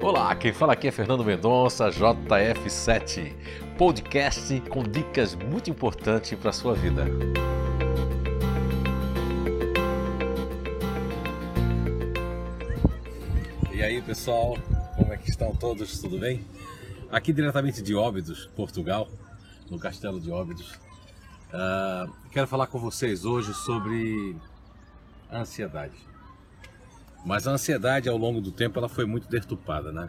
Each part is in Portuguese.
Olá, quem fala aqui é Fernando Mendonça, JF7, podcast com dicas muito importantes para a sua vida. E aí pessoal, como é que estão todos? Tudo bem? Aqui diretamente de Óbidos, Portugal, no Castelo de Óbidos. Uh, quero falar com vocês hoje sobre a ansiedade. Mas a ansiedade ao longo do tempo ela foi muito deturpada, né?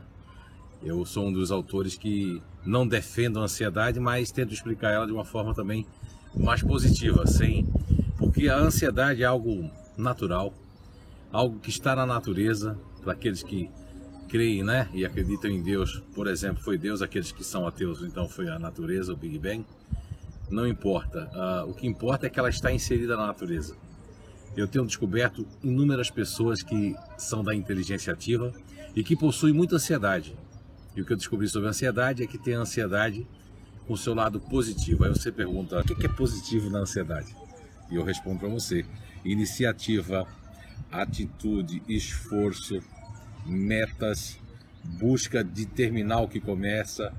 Eu sou um dos autores que não defendo a ansiedade, mas tento explicar ela de uma forma também mais positiva, sem porque a ansiedade é algo natural, algo que está na natureza para aqueles que creem, né, e acreditam em Deus. Por exemplo, foi Deus aqueles que são ateus, então foi a natureza, o Big Bang. Não importa. Uh, o que importa é que ela está inserida na natureza eu tenho descoberto inúmeras pessoas que são da inteligência ativa e que possuem muita ansiedade. E o que eu descobri sobre a ansiedade é que tem ansiedade com o seu lado positivo. Aí você pergunta, o que é positivo na ansiedade? E eu respondo para você: iniciativa, atitude, esforço, metas, busca de terminar o que começa,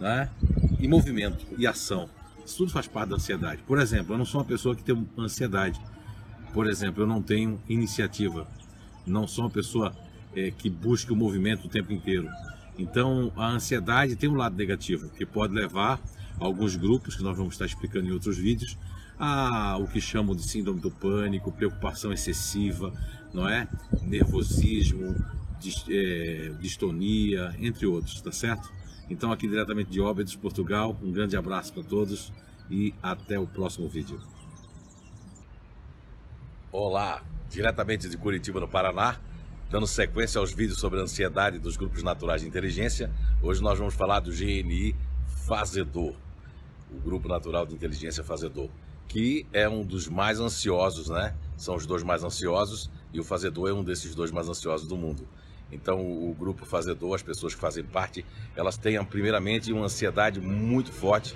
né? e movimento e ação. Tudo faz parte da ansiedade. Por exemplo, eu não sou uma pessoa que tem ansiedade. Por exemplo, eu não tenho iniciativa. Não sou uma pessoa é, que busca o movimento o tempo inteiro. Então, a ansiedade tem um lado negativo, que pode levar alguns grupos, que nós vamos estar explicando em outros vídeos, a o que chamam de síndrome do pânico, preocupação excessiva, não é? Nervosismo, é, distonia, entre outros, tá certo? Então, aqui diretamente de Óbidos, Portugal, um grande abraço para todos e até o próximo vídeo. Olá, diretamente de Curitiba, no Paraná, dando sequência aos vídeos sobre a ansiedade dos grupos naturais de inteligência. Hoje nós vamos falar do GNI Fazedor, o Grupo Natural de Inteligência Fazedor, que é um dos mais ansiosos, né? São os dois mais ansiosos e o Fazedor é um desses dois mais ansiosos do mundo. Então, o grupo fazedor, as pessoas que fazem parte, elas têm primeiramente uma ansiedade muito forte,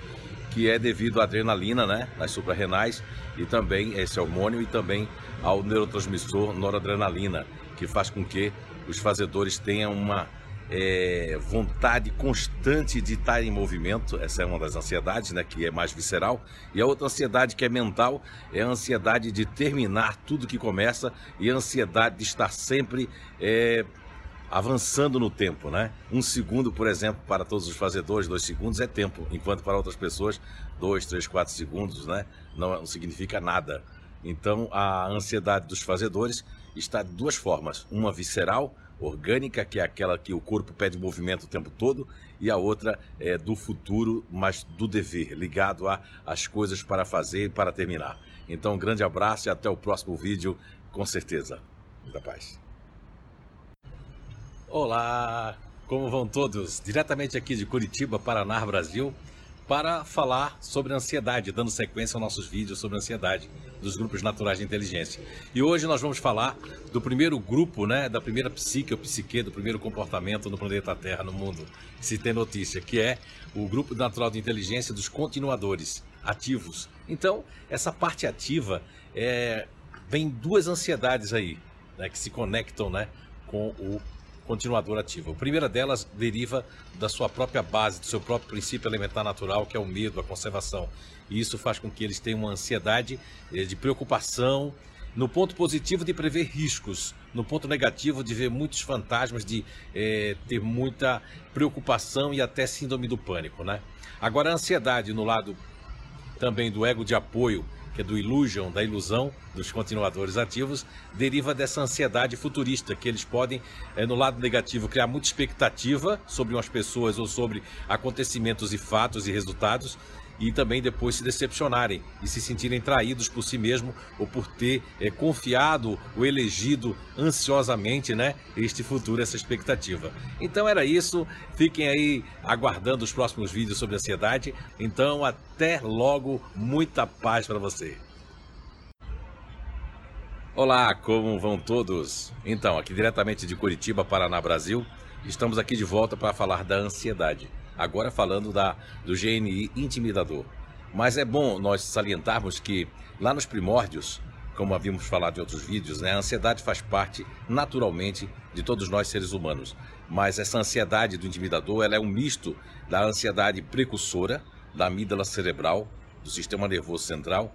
que é devido à adrenalina, né, nas suprarrenais, e também esse hormônio e também ao neurotransmissor noradrenalina, que faz com que os fazedores tenham uma é, vontade constante de estar em movimento, essa é uma das ansiedades, né, que é mais visceral, e a outra ansiedade que é mental é a ansiedade de terminar tudo que começa e a ansiedade de estar sempre é, avançando no tempo, né? Um segundo, por exemplo, para todos os fazedores, dois segundos é tempo, enquanto para outras pessoas, dois, três, quatro segundos, né? Não, significa nada. Então, a ansiedade dos fazedores está de duas formas: uma visceral, orgânica, que é aquela que o corpo pede movimento o tempo todo, e a outra é do futuro, mas do dever, ligado às coisas para fazer e para terminar. Então, um grande abraço e até o próximo vídeo, com certeza. Muita paz. Olá, como vão todos? Diretamente aqui de Curitiba, Paraná, Brasil, para falar sobre ansiedade, dando sequência aos nossos vídeos sobre ansiedade dos grupos naturais de inteligência. E hoje nós vamos falar do primeiro grupo, né, da primeira psique ou psique, do primeiro comportamento no planeta Terra, no mundo, se tem notícia, que é o grupo natural de inteligência dos continuadores ativos. Então, essa parte ativa é, vem duas ansiedades aí, né, que se conectam, né, com o continuador ativo. A primeira delas deriva da sua própria base, do seu próprio princípio elementar natural, que é o medo, a conservação. E isso faz com que eles tenham uma ansiedade eh, de preocupação, no ponto positivo de prever riscos, no ponto negativo de ver muitos fantasmas, de é, ter muita preocupação e até síndrome do pânico, né? Agora a ansiedade no lado também do ego de apoio que é do illusion, da ilusão dos continuadores ativos, deriva dessa ansiedade futurista, que eles podem, é, no lado negativo, criar muita expectativa sobre umas pessoas ou sobre acontecimentos e fatos e resultados, e também depois se decepcionarem e se sentirem traídos por si mesmo ou por ter é, confiado ou elegido ansiosamente né, este futuro, essa expectativa. Então era isso, fiquem aí aguardando os próximos vídeos sobre ansiedade. Então até logo, muita paz para você. Olá, como vão todos? Então, aqui diretamente de Curitiba, Paraná, Brasil, estamos aqui de volta para falar da ansiedade. Agora falando da, do GNI intimidador. Mas é bom nós salientarmos que lá nos primórdios, como havíamos falado em outros vídeos, né, a ansiedade faz parte naturalmente de todos nós seres humanos. Mas essa ansiedade do intimidador ela é um misto da ansiedade precursora, da amígdala cerebral, do sistema nervoso central,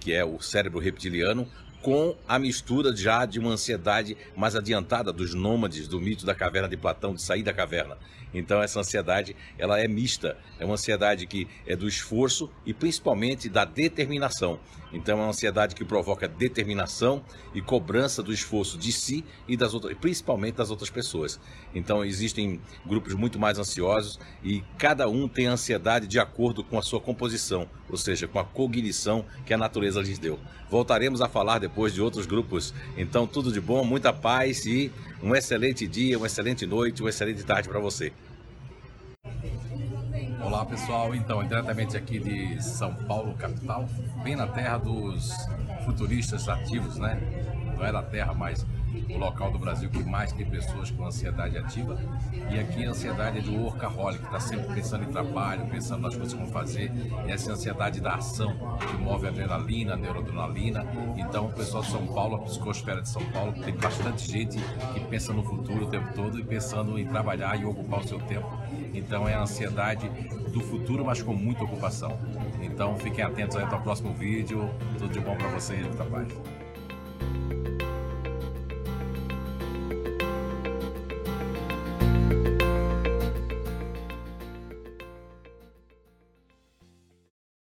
que é o cérebro reptiliano, com a mistura já de uma ansiedade mais adiantada dos nômades do mito da caverna de Platão, de sair da caverna. Então essa ansiedade, ela é mista, é uma ansiedade que é do esforço e principalmente da determinação. Então é uma ansiedade que provoca determinação e cobrança do esforço de si e das outras, principalmente das outras pessoas. Então existem grupos muito mais ansiosos e cada um tem ansiedade de acordo com a sua composição, ou seja, com a cognição que a natureza lhes deu. Voltaremos a falar depois de outros grupos. Então tudo de bom, muita paz e um excelente dia, uma excelente noite, uma excelente tarde para você. Olá pessoal, então diretamente aqui de São Paulo, capital, bem na terra dos futuristas ativos, né? Não é na terra, mas o local do Brasil que mais tem pessoas com ansiedade ativa. E aqui a ansiedade é do workaholic, está sempre pensando em trabalho, pensando nas coisas vão fazer. E essa ansiedade da ação, que move a adrenalina, a neuroadrenalina. Então, o pessoal de São Paulo, a psicosfera de São Paulo, tem bastante gente que pensa no futuro o tempo todo e pensando em trabalhar e ocupar o seu tempo. Então, é a ansiedade do futuro, mas com muita ocupação. Então, fiquem atentos aí para o próximo vídeo. Tudo de bom para vocês, muita paz.